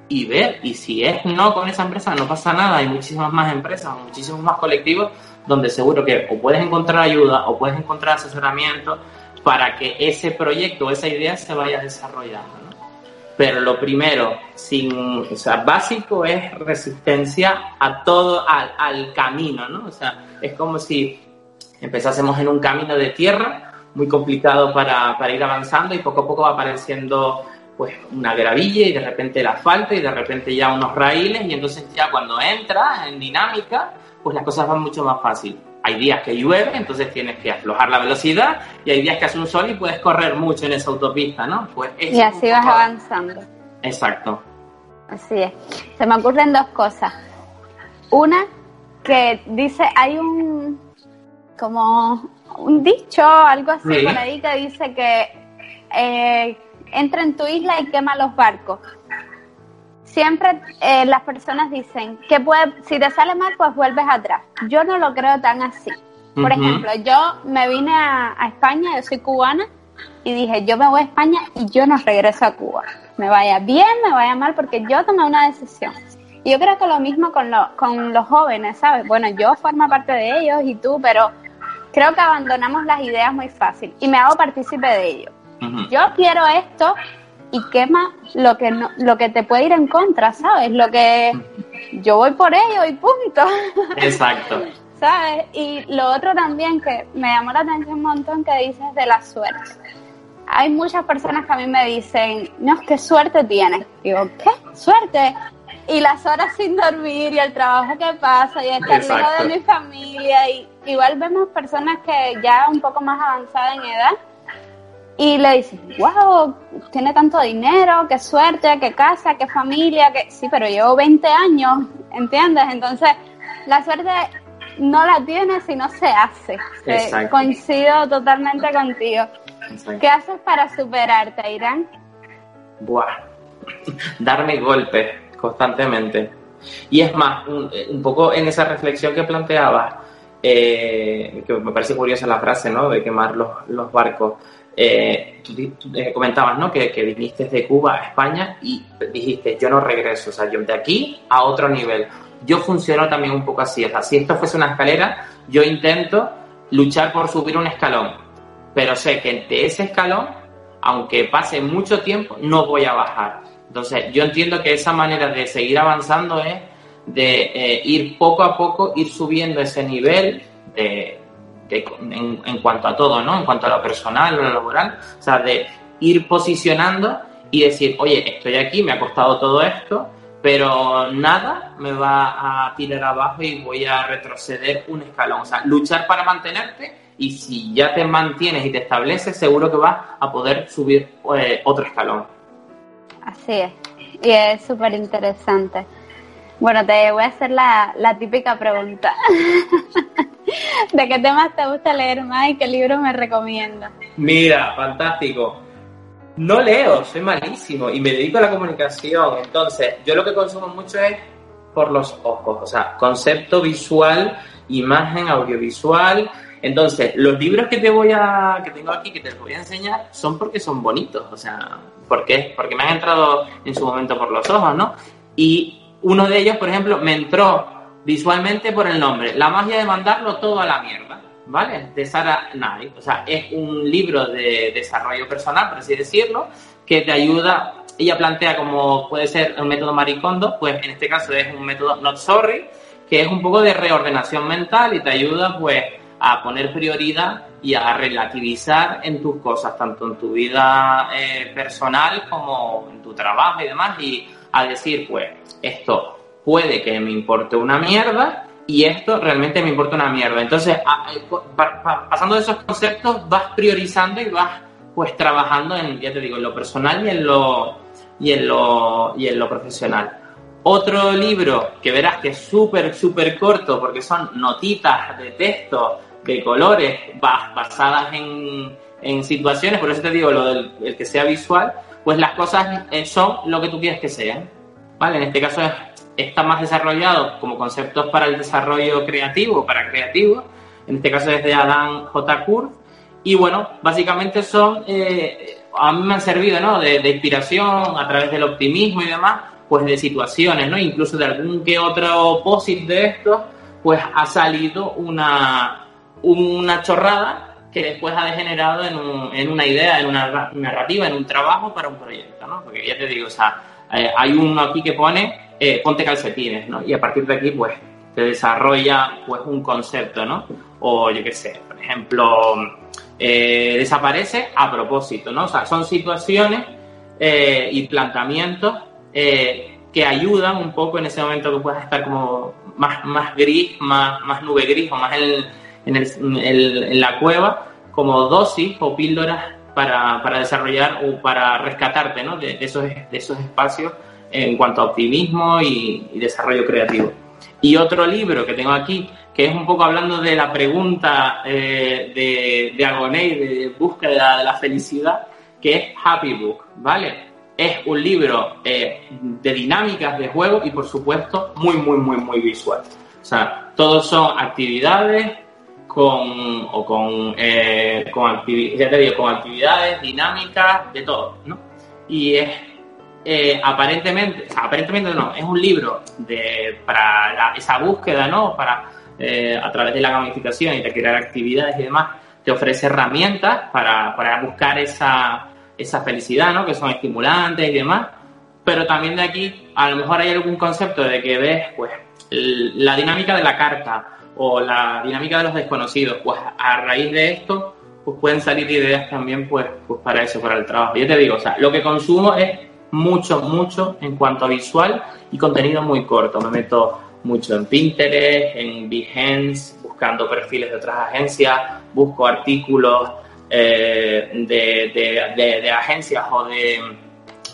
C: y ver, y si es no con esa empresa, no pasa nada, hay muchísimas más empresas, muchísimos más colectivos donde seguro que o puedes encontrar ayuda o puedes encontrar asesoramiento para que ese proyecto o esa idea se vaya desarrollando pero lo primero, sin, o sea, básico es resistencia a todo, al, al, camino, ¿no? O sea, es como si empezásemos en un camino de tierra muy complicado para, para ir avanzando y poco a poco va apareciendo pues una gravilla y de repente el asfalto y de repente ya unos raíles y entonces ya cuando entras en dinámica pues las cosas van mucho más fácil hay días que llueve, entonces tienes que aflojar la velocidad, y hay días que hace un sol y puedes correr mucho en esa autopista, ¿no?
B: Pues y así vas avanzando.
C: Exacto.
B: Así es. Se me ocurren dos cosas. Una, que dice, hay un, como un dicho, algo así por ahí, que dice que eh, entra en tu isla y quema los barcos siempre eh, las personas dicen que puede, si te sale mal, pues vuelves atrás. Yo no lo creo tan así. Por ejemplo, yo me vine a, España, yo soy cubana, y dije, yo me voy a España y yo no regreso a Cuba. Me vaya bien, me vaya mal, porque yo tomé una decisión. Y yo creo que lo mismo con, lo, con los jóvenes, ¿sabes? Bueno, yo formo parte de ellos y tú, pero creo que abandonamos las ideas muy fácil y me hago partícipe de ello. Yo quiero esto, y quema lo que no, lo que te puede ir en contra, ¿sabes? Lo que yo voy por ello y punto.
C: Exacto.
B: ¿Sabes? Y lo otro también que me llamó la atención un montón que dices de la suerte. Hay muchas personas que a mí me dicen, no, qué suerte tienes. Digo, ¿qué? ¿Suerte? Y las horas sin dormir y el trabajo que pasa y estar lejos de mi familia. Y igual vemos personas que ya un poco más avanzadas en edad y le dices, wow, tiene tanto dinero, qué suerte, qué casa, qué familia, que sí, pero llevo 20 años, ¿entiendes? Entonces, la suerte no la tiene si no se hace. coincido totalmente contigo. ¿Qué haces para superarte, Irán?
C: Buah, darme golpes constantemente. Y es más, un, un poco en esa reflexión que planteabas, eh, que me parece curiosa la frase, ¿no? De quemar los, los barcos. Eh, tú, eh, comentabas, ¿no? Que, que, viniste de Cuba a España y dijiste, yo no regreso, o sea, yo de aquí a otro nivel. Yo funciono también un poco así, o sea, si esto fuese una escalera, yo intento luchar por subir un escalón, pero sé que de ese escalón, aunque pase mucho tiempo, no voy a bajar. Entonces, yo entiendo que esa manera de seguir avanzando es de eh, ir poco a poco, ir subiendo ese nivel de, en, cuanto a todo, ¿no? En cuanto a lo personal, lo laboral, o sea, de ir posicionando y decir, oye, estoy aquí, me ha costado todo esto, pero nada me va a tirar abajo y voy a retroceder un escalón. O sea, luchar para mantenerte y si ya te mantienes y te estableces, seguro que vas a poder subir eh, otro escalón.
B: Así es, y es súper interesante. Bueno, te voy a hacer la, la típica pregunta. ¿De qué temas te gusta leer más y qué libro me recomiendas?
C: Mira, fantástico. No leo, soy malísimo y me dedico a la comunicación. Entonces, yo lo que consumo mucho es por los ojos, o sea, concepto visual, imagen, audiovisual. Entonces, los libros que te voy a, que tengo aquí, que te voy a enseñar, son porque son bonitos, o sea, ¿por qué? Porque me han entrado en su momento por los ojos, ¿no? Y uno de ellos, por ejemplo, me entró visualmente por el nombre, La magia de mandarlo todo a la mierda, ¿vale? De Sarah Knight. O sea, es un libro de desarrollo personal, por así decirlo, que te ayuda, ella plantea como puede ser un método maricondo, pues en este caso es un método not sorry, que es un poco de reordenación mental y te ayuda pues a poner prioridad y a relativizar en tus cosas, tanto en tu vida eh, personal como en tu trabajo y demás, y a decir, pues, esto puede que me importe una mierda y esto realmente me importa una mierda. Entonces, pasando de esos conceptos, vas priorizando y vas pues trabajando en, ya te digo, en lo personal y en lo, y en lo, y en lo profesional. Otro libro que verás que es súper, súper corto porque son notitas de texto, de colores, basadas en, en situaciones, por eso te digo lo del el que sea visual, pues las cosas eh, son lo que tú quieres que sean. ¿Vale? En este caso es está más desarrollado como conceptos para el desarrollo creativo, para creativos, en este caso es de Adam J. Kurz, y bueno, básicamente son, eh, a mí me han servido, ¿no? De, inspiración a través del optimismo y demás, pues de situaciones, ¿no? Incluso de algún que otro posit de estos, pues ha salido una, una chorrada que después ha degenerado en, un, en una idea, en una narrativa, en un trabajo para un proyecto, ¿no? Porque ya te digo, o sea, eh, hay uno aquí que pone eh, ponte calcetines, ¿no? Y a partir de aquí, pues, te desarrolla, pues, un concepto, ¿no? O, yo qué sé, por ejemplo, eh, desaparece a propósito, ¿no? O sea, son situaciones eh, y planteamientos que ayudan un poco en ese momento que puedas estar como más, más gris, más, más nube gris o más en, en, la cueva, como dosis o píldoras para, para desarrollar o para rescatarte ¿no? de, esos, de esos espacios en cuanto a optimismo y, desarrollo creativo. Y otro libro que tengo aquí, que es un poco hablando de la pregunta eh, de, de Agoné, de búsqueda de la felicidad, que es Happy Book, ¿vale? Es un libro eh, de dinámicas de juego y, por supuesto, muy, muy, muy, muy visual. O sea, todos son actividades con, o con, eh, con, ya te digo, con actividades, dinámicas, de todo, ¿no? Y es eh, aparentemente, aparentemente no, es un libro de, para esa búsqueda, ¿no? Para, eh, a través de la gamificación y de crear actividades y demás, te ofrece herramientas para, para buscar esa, esa felicidad, ¿no? Que son estimulantes y demás. Pero también de aquí, a lo mejor hay algún concepto de que ves, pues, la dinámica de la carta o la dinámica de los desconocidos. Pues a raíz de esto, pues pueden salir ideas también, pues, pues para eso, para el trabajo. Yo te digo, o sea, lo que consumo es mucho, mucho en cuanto a visual y contenido muy corto. Me meto mucho en Pinterest, en Behance, buscando perfiles de otras agencias, busco artículos eh, de, de, agencias o de,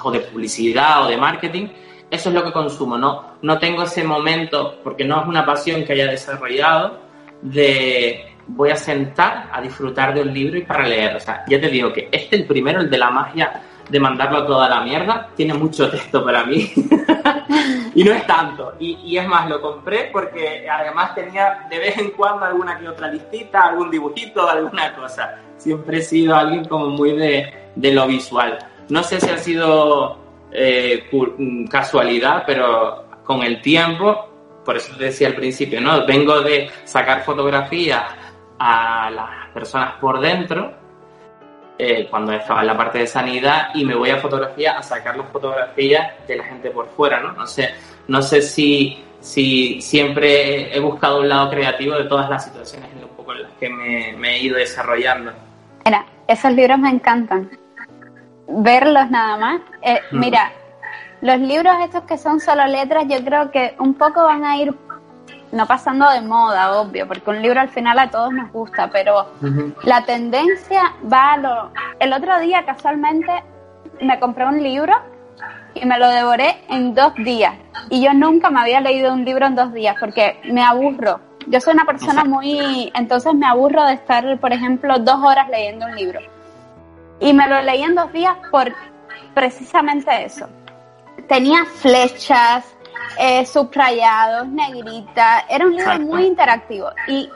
C: o de publicidad o de marketing. Eso es lo que consumo, no, no tengo ese momento, porque no es una pasión que haya desarrollado, de voy a sentar a disfrutar de un libro y para leer. O sea, ya te digo que este, el primero, el de la magia de mandarlo toda la mierda, tiene mucho texto para mí. y no es tanto. Y, es más, lo compré porque además tenía de vez en cuando alguna que otra listita, algún dibujito, alguna cosa. Siempre he sido alguien como muy de, de lo visual. No sé si ha sido eh, casualidad, pero con el tiempo, por eso te decía al principio, ¿no? Vengo de sacar fotografías a las personas por dentro eh, cuando estaba en la parte de sanidad y me voy a fotografía a sacar las fotografías de la gente por fuera, ¿no? No sé, no sé si, si siempre he buscado un lado creativo de todas las situaciones en, las que me, he ido desarrollando.
B: Mira, esos libros me encantan. Verlos nada más. Eh, mira, los libros estos que son solo letras, yo creo que un poco van a ir no pasando de moda, obvio, porque un libro al final a todos nos gusta, pero la tendencia va a lo... El otro día casualmente me compré un libro y me lo devoré en dos días. Y yo nunca me había leído un libro en dos días porque me aburro. Yo soy una persona muy... Entonces me aburro de estar, por ejemplo, dos horas leyendo un libro. Y me lo leí en dos días por precisamente eso. Tenía flechas, eh, subrayados, negrita. Era un libro muy interactivo. Y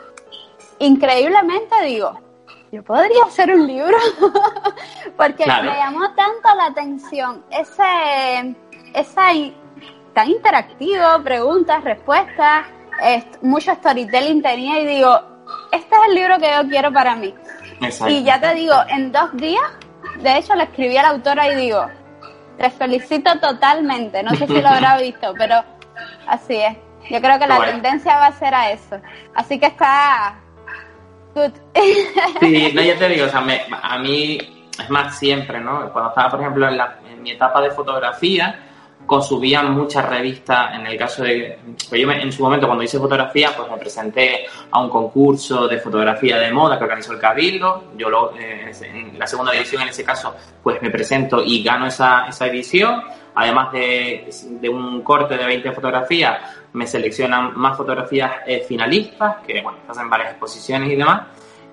B: increíblemente digo, yo podría hacer un libro porque me llamó tanto la atención ese, esa tan interactivo, preguntas, respuestas, mucho storytelling tenía y digo, este es el libro que yo quiero para mí. Y ya te digo, en dos días, de hecho le escribí a la autora y digo, te felicito totalmente. No sé si lo habrá visto, pero así es. Yo creo que la tendencia va a ser a eso. Así que está good.
C: Sí, no, yo te digo, o sea, a mí es más siempre, ¿no? Cuando estaba, por ejemplo, en, en mi etapa de fotografía, consumían muchas revistas, en el caso de, pues yo en su momento cuando hice fotografía, pues me presenté a un concurso de fotografía de moda que organizó el Cabildo, yo lo, eh, en la segunda edición en ese caso, pues me presento y gano esa, esa edición, además de, de, un corte de 20 fotografías, me seleccionan más fotografías eh, finalistas, que bueno, hacen varias exposiciones y demás,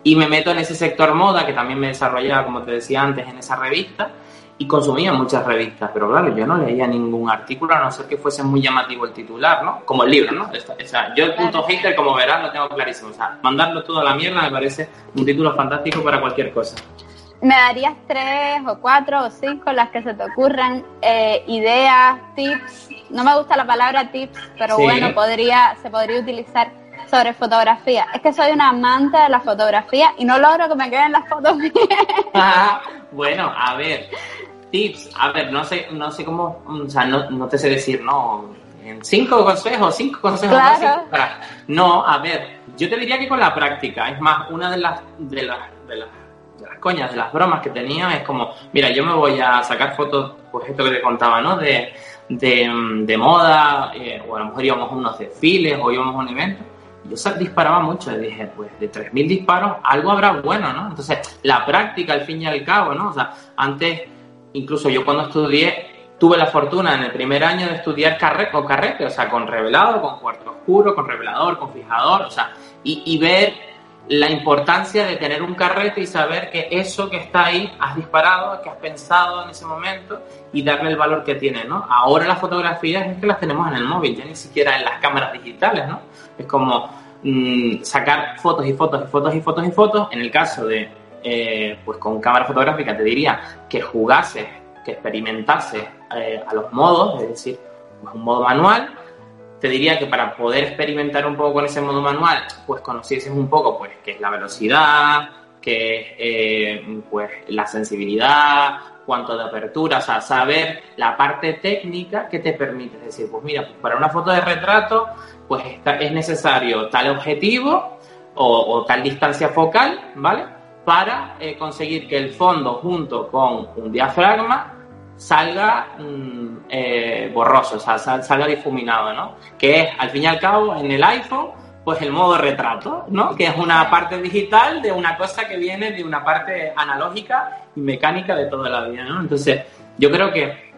C: y me meto en ese sector moda, que también me desarrollaba, como te decía antes, en esa revista, y consumía muchas revistas, pero claro, yo no leía ningún artículo a no ser que fuese muy llamativo el titular, ¿no? Como el libro, ¿no? O sea, yo el punto hater, como verás, lo tengo clarísimo. O sea, mandarlo todo a la mierda me parece un título fantástico para cualquier cosa.
B: ¿Me darías tres o cuatro o cinco las que se te ocurran eh, ideas, tips? No me gusta la palabra tips, pero bueno, podría, se podría utilizar sobre fotografía. Es que soy una amante de la fotografía y no logro que me queden las fotos bien.
C: Ah, bueno, a ver, tips, a ver, no sé, no sé cómo, o sea, no, no te sé decir, no, cinco consejos, cinco consejos para, no, a ver, yo te diría que con la práctica, es más, una de las, de las, de las, de las coñas, de las bromas que tenía es como, mira, yo me voy a sacar fotos, pues esto que te contaba, ¿no? De, de, de moda, eh, o a lo mejor íbamos a unos desfiles o íbamos a un evento, yo disparaba mucho y dije, pues de 3.000 disparos algo habrá bueno, ¿no? Entonces, la práctica al fin y al cabo, ¿no? O sea, antes incluso yo cuando estudié tuve la fortuna en el primer año de estudiar carre con carrete, o sea, con revelado, con cuarto oscuro, con revelador, con fijador, o sea, y, ver la importancia de tener un carrete y saber que eso que está ahí has disparado, que has pensado en ese momento y darle el valor que tiene, ¿no? Ahora las fotografías es que las tenemos en el móvil, ya ni siquiera en las cámaras digitales, ¿no? Es como mm, sacar fotos y fotos y fotos y fotos y fotos, en el caso de eh, pues con cámara fotográfica te diría que jugase, que experimentase eh, a los modos, es decir, pues un modo manual. Te diría que para poder experimentar un poco con ese modo manual, pues conocieses un poco, pues, qué es la velocidad, que es eh, pues, la sensibilidad, cuanto de apertura, o sea, saber la parte técnica que te permite decir, pues mira, para una foto de retrato, pues es necesario tal objetivo o, tal distancia focal, ¿vale? Para eh, conseguir que el fondo junto con un diafragma salga mm, eh, borroso, o sea, salga difuminado, ¿no? Que es, al fin y al cabo, en el iPhone, pues el modo retrato, ¿no? Que es una parte digital de una cosa que viene de una parte analógica y mecánica de toda la vida, ¿no? Entonces, yo creo que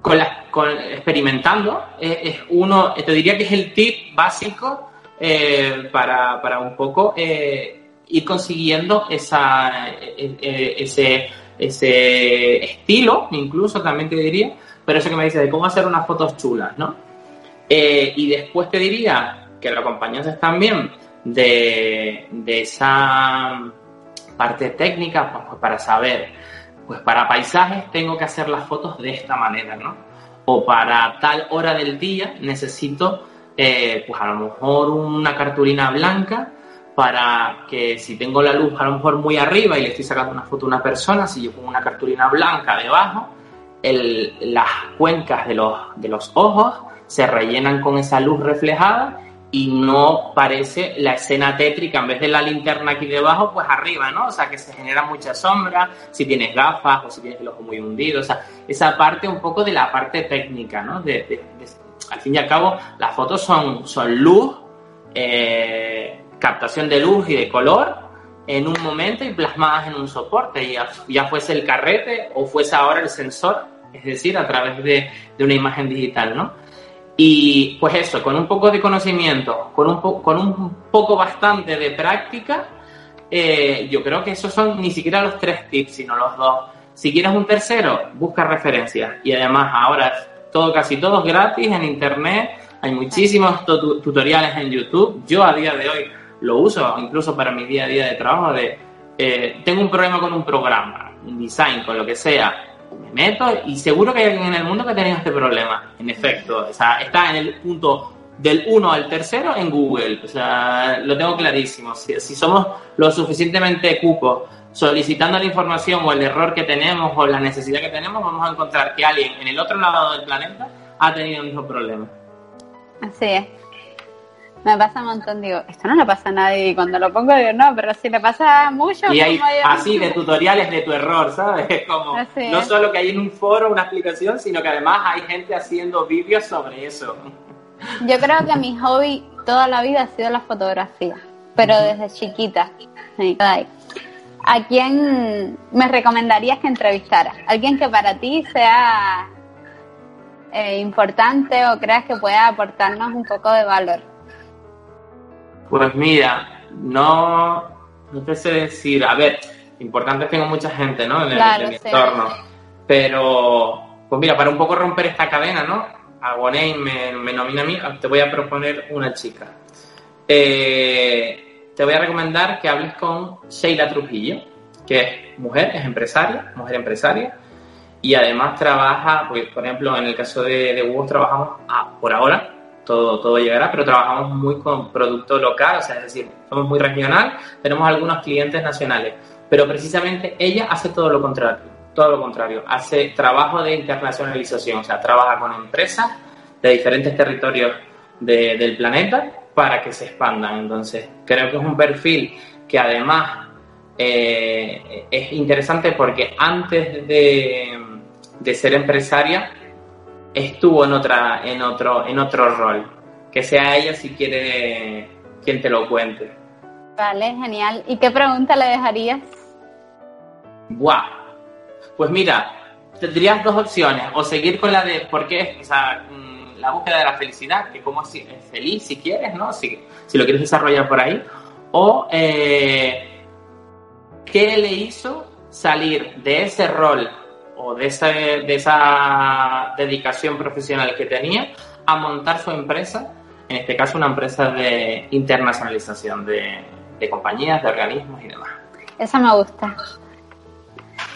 C: con, con experimentando es, uno, te diría que es el tip básico eh, para, para, un poco eh, ir consiguiendo esa, ese ese estilo, incluso también te diría, pero eso que me dice de cómo hacer unas fotos chulas, ¿no? Eh, y después te diría que lo acompañases también de, de esa parte técnica pues, pues, para saber, pues para paisajes tengo que hacer las fotos de esta manera, ¿no? O para tal hora del día necesito, eh, pues a lo mejor una cartulina blanca para que si tengo la luz a lo mejor muy arriba y le estoy sacando una foto a una persona, si yo pongo una cartulina blanca debajo, las cuencas de los, de los ojos se rellenan con esa luz reflejada y no parece la escena tétrica, en vez de la linterna aquí debajo, pues arriba, ¿no? O sea, que se genera mucha sombra, si tienes gafas o si tienes el ojo muy hundido, o sea, esa parte un poco de la parte técnica, ¿no? Al fin y al cabo, las fotos son, son luz, eh, captación de luz y de color en un momento y plasmadas en un soporte, ya, ya fuese el carrete o fuese ahora el sensor, es decir, a través de, una imagen digital, ¿no? Y pues eso, con un poco de conocimiento, con un, con un poco bastante de práctica, eh, yo creo que esos son ni siquiera los tres tips, sino los dos. Si quieres un tercero, busca referencias. Y además ahora todo, casi todo es gratis en internet, hay muchísimos tutoriales en YouTube. Yo a día de hoy lo uso incluso para mi día a día de trabajo, de eh, tengo un problema con un programa, un design, con lo que sea, me meto y seguro que hay alguien en el mundo que ha tenido este problema. En efecto, está en el punto del 1 al tercero en Google, o sea, lo tengo clarísimo. Si, si somos lo suficientemente cupos solicitando la información o el error que tenemos o la necesidad que tenemos, vamos a encontrar que alguien en el otro lado del planeta ha tenido el mismo problema.
B: Así es. Me pasa un montón, digo, esto no le pasa a nadie. Y cuando lo pongo, digo, no, pero si le pasa mucho.
C: Y hay así de tutoriales de tu error, ¿sabes? Como no solo que hay en un foro una explicación, sino que además hay gente haciendo vídeos sobre eso.
B: Yo creo que mi hobby toda la vida ha sido la fotografía, pero desde chiquita. ¿A quién me recomendarías que entrevistara? ¿Alguien que para ti sea eh, importante o creas que pueda aportarnos un poco de valor?
C: Pues mira, no, no te sé decir, a ver, importante tengo mucha gente, ¿no? En, el, mi entorno. Pero, pues mira, para un poco romper esta cadena, ¿no? A me, me nomina a mí, te voy a proponer una chica. Eh, te voy a recomendar que hables con Sheila Trujillo, que es mujer, es empresaria, mujer empresaria, y además trabaja, pues, por ejemplo, en el caso de, de Hugo trabajamos por ahora todo, todo llegará, pero trabajamos muy con producto local, o sea, es decir, somos muy regional, tenemos algunos clientes nacionales, pero precisamente ella hace todo lo contrario, todo lo contrario, hace trabajo de internacionalización, o sea, trabaja con empresas de diferentes territorios del planeta para que se expandan. Entonces, creo que es un perfil que además eh, es interesante porque antes de, de ser empresaria, estuvo en otra, en otro, en otro rol. Que sea ella si quiere quien te lo cuente.
B: Vale, genial. ¿Y qué pregunta le dejarías?
C: Buah. Pues mira, tendrías dos opciones. O seguir con la de por qué, o sea, mm, la búsqueda de la felicidad, que como es feliz si quieres, ¿no? Si, si lo quieres desarrollar por ahí. O eh, qué le hizo salir de ese rol o de, de esa dedicación profesional que tenía a montar su empresa, en este caso una empresa de internacionalización de, compañías, de organismos y demás.
B: Esa me gusta.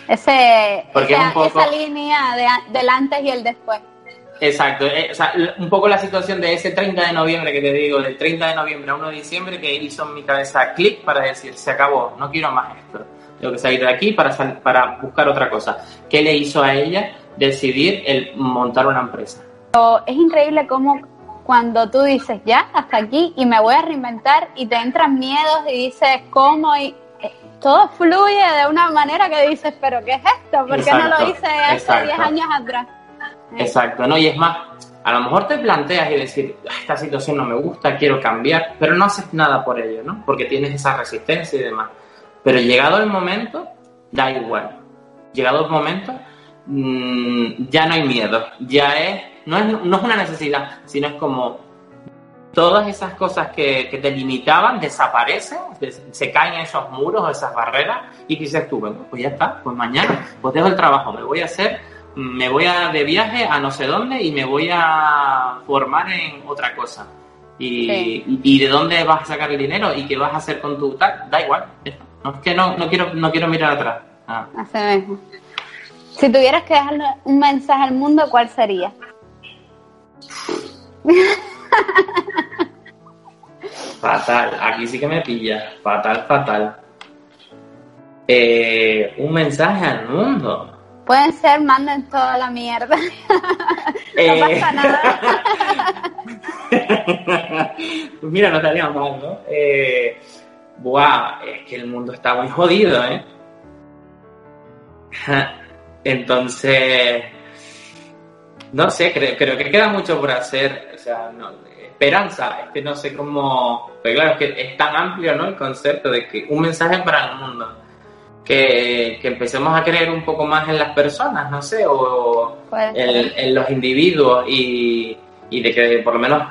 B: Ese, esa, línea de, del antes y el después.
C: Exacto, eh, o sea, un poco la situación de ese 30 de noviembre que te digo, del 30 de noviembre a 1 de diciembre, que hizo en mi cabeza clic para decir, se acabó, no quiero más esto, tengo que salir de aquí para, para buscar otra cosa. ¿Qué le hizo a ella decidir el montar una empresa?
B: Es increíble cómo cuando tú dices, ya, hasta aquí, y me voy a reinventar, y te entran miedos y dices, ¿cómo? Y eh, todo fluye de una manera que dices, ¿pero qué es esto? ¿Por qué no lo hice hace 10 años atrás?
C: Exacto, ¿no? Y es más, a lo mejor te planteas y decir, ah, esta situación no me gusta, quiero cambiar, pero no haces nada por ello, ¿no? Porque tienes esa resistencia y demás. Pero llegado el momento, da igual. Llegado el momento, mm, ya no hay miedo, ya es no, es, no es una necesidad, sino es como todas esas cosas que, que, te limitaban desaparecen, se caen esos muros o esas barreras y dices tú, bueno, pues ya está, pues mañana, pues dejo el trabajo, me voy a hacer me voy a de viaje a no sé dónde y me voy a formar en otra cosa. Y, y, de dónde vas a sacar el dinero y qué vas a hacer con tu tal, da igual. No, es que no, no, quiero, no quiero mirar atrás. Ah.
B: Si tuvieras que dejarle un mensaje al mundo, ¿cuál sería?
C: fatal, aquí sí que me pilla. Fatal, fatal. Eh, un mensaje al mundo.
B: Pueden ser, manden toda la mierda. no eh. pasa nada.
C: pues mira, no estaría mal, ¿no? Eh, buah, es que el mundo está muy jodido, ¿eh? Entonces, no sé, creo, creo, que queda mucho por hacer. O sea, no, esperanza, es que no sé cómo. Pero claro, es que es tan amplio, ¿no? El concepto de que un mensaje para el mundo que, empecemos a creer un poco más en las personas, no sé, o en, los individuos y, de que por lo menos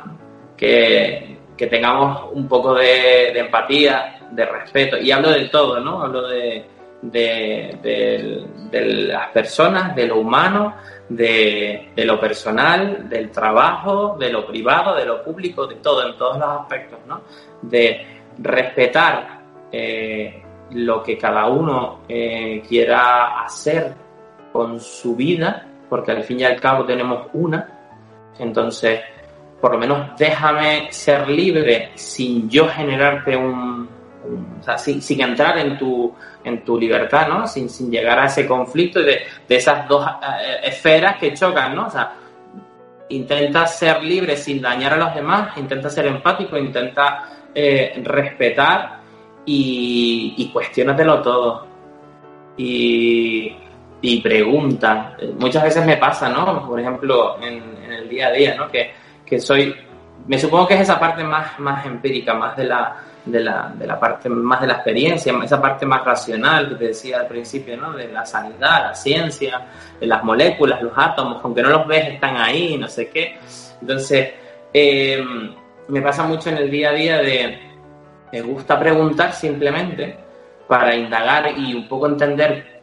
C: que, tengamos un poco de, empatía, de respeto, y hablo del todo, ¿no? Hablo de, de, las personas, de lo humano, de, lo personal, del trabajo, de lo privado, de lo público, de todo, en todos los aspectos, ¿no? De respetar eh, lo que cada uno eh, quiera hacer con su vida, porque al fin y al cabo tenemos una, entonces por lo menos déjame ser libre sin yo generarte un, sin, entrar en tu, en tu libertad, ¿no? Sin, sin llegar a ese conflicto de, de esas dos eh, esferas que chocan, ¿no? Intenta ser libre sin dañar a los demás, intenta ser empático, intenta eh, respetar y, y cuestionatelo todo. Y, pregunta. Muchas veces me pasa, ¿no? Por ejemplo, en, el día a día, ¿no? Que, que, soy, me supongo que es esa parte más, más empírica, más de la, de la, de la parte más de la experiencia, esa parte más racional que te decía al principio, ¿no? De la sanidad, la ciencia, de las moléculas, los átomos, aunque no los ves, están ahí, no sé qué. Entonces, eh, me pasa mucho en el día a día de me gusta preguntar simplemente para indagar y un poco entender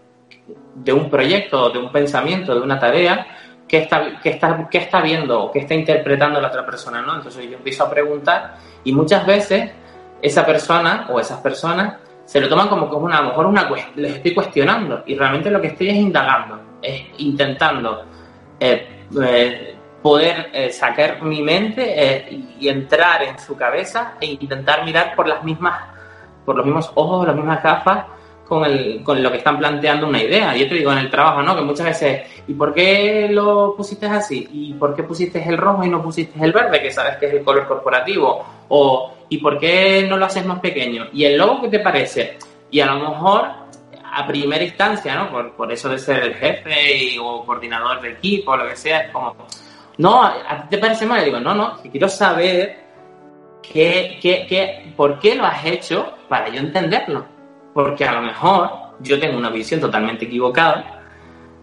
C: de un proyecto, de un pensamiento, de una tarea, qué está, qué está, qué está viendo o qué está interpretando la otra persona, ¿no? Entonces yo empiezo a preguntar y muchas veces esa persona o esas personas se lo toman como, como una, a lo mejor una, les estoy cuestionando y realmente lo que estoy es indagando, es intentando eh, eh, poder eh, sacar mi mente y entrar en su cabeza e intentar mirar por las mismas, por los mismos ojos, las mismas gafas con, el, con lo que están planteando una idea. Yo te digo en el trabajo, ¿no? Que muchas veces, ¿y por qué lo pusiste así? ¿Y por qué pusiste el rojo y no pusiste el verde, que sabes que es el color corporativo? O, ¿y por qué no lo haces más pequeño? ¿Y el logo qué te parece? Y a lo mejor a primera instancia, ¿no? Por, por eso de ser el jefe o coordinador de equipo, lo que sea, es como, no, ¿a ti te parece mal? Y digo, no, no, quiero saber qué, qué, qué, por qué lo has hecho para yo entenderlo. Porque a lo mejor yo tengo una visión totalmente equivocada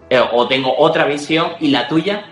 C: eh, o tengo otra visión y la tuya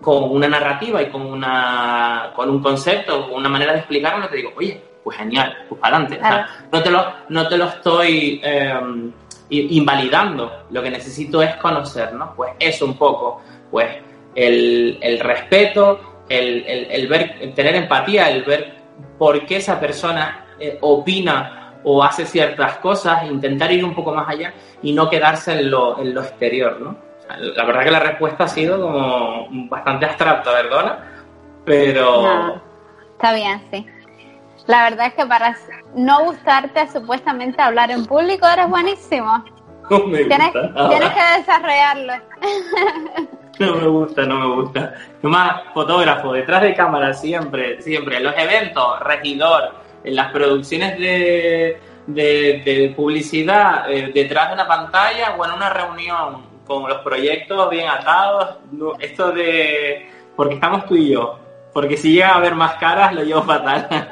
C: con una narrativa y con, una, con un concepto, con una manera de explicarlo, te digo, oye, pues genial, pues para adelante. no, te lo, no te lo estoy em, invalidando, lo que necesito es conocer, ¿no? Pues eso un poco, pues el, respeto, el, ver, tener empatía, el ver por qué esa persona eh, opina o hace ciertas cosas, intentar ir un poco más allá y no quedarse en lo, en lo exterior, ¿no? La verdad que la respuesta ha sido como bastante abstracta, ¿verdad? Pero...
D: está bien, sí. La verdad es que para no gustarte supuestamente hablar en público eres buenísimo.
C: No me
D: tienes,
C: gusta
D: tienes que desarrollarlo.
C: No me gusta, no me gusta. Nomás fotógrafo, detrás de cámara, siempre, siempre. En los eventos, regidor, en las producciones de, de, publicidad, eh, detrás de una pantalla o en una reunión con los proyectos bien atados. esto de. Porque estamos tú y yo. Porque si llega a haber más caras, lo llevo fatal.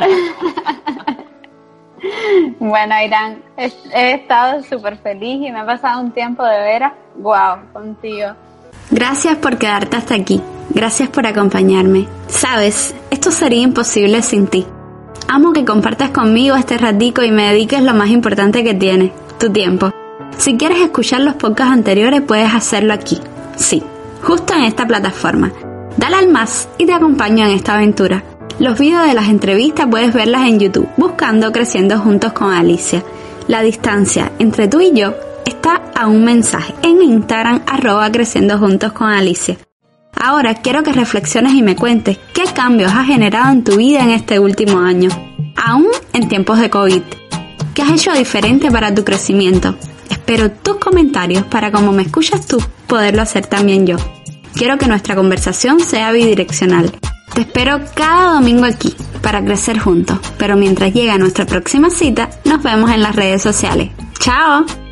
D: bueno, Irán, he, estado súper feliz y me ha pasado un tiempo de veras, wow, contigo.
B: Gracias por quedarte hasta aquí. Gracias por acompañarme. Sabes, esto sería imposible sin ti. Amo que compartas conmigo este ratico y me dediques lo más importante que tienes, tu tiempo. Si quieres escuchar los podcasts anteriores, puedes hacerlo aquí. Sí, justo en esta plataforma. Dale al más y te acompaño en esta aventura. Los videos de las entrevistas puedes verlas en YouTube, buscando Creciendo Juntos con Alicia. La distancia entre tú y yo está a un mensaje en Instagram arroba Creciendo Juntos con Alicia. Ahora quiero que reflexiones y me cuentes qué cambios has generado en tu vida en este último año, aún en tiempos de COVID. ¿Qué has hecho diferente para tu crecimiento? Espero tus comentarios para como me escuchas tú, poderlo hacer también yo. Quiero que nuestra conversación sea bidireccional. Te espero cada domingo aquí para crecer juntos, pero mientras llega nuestra próxima cita, nos vemos en las redes sociales. ¡Chao!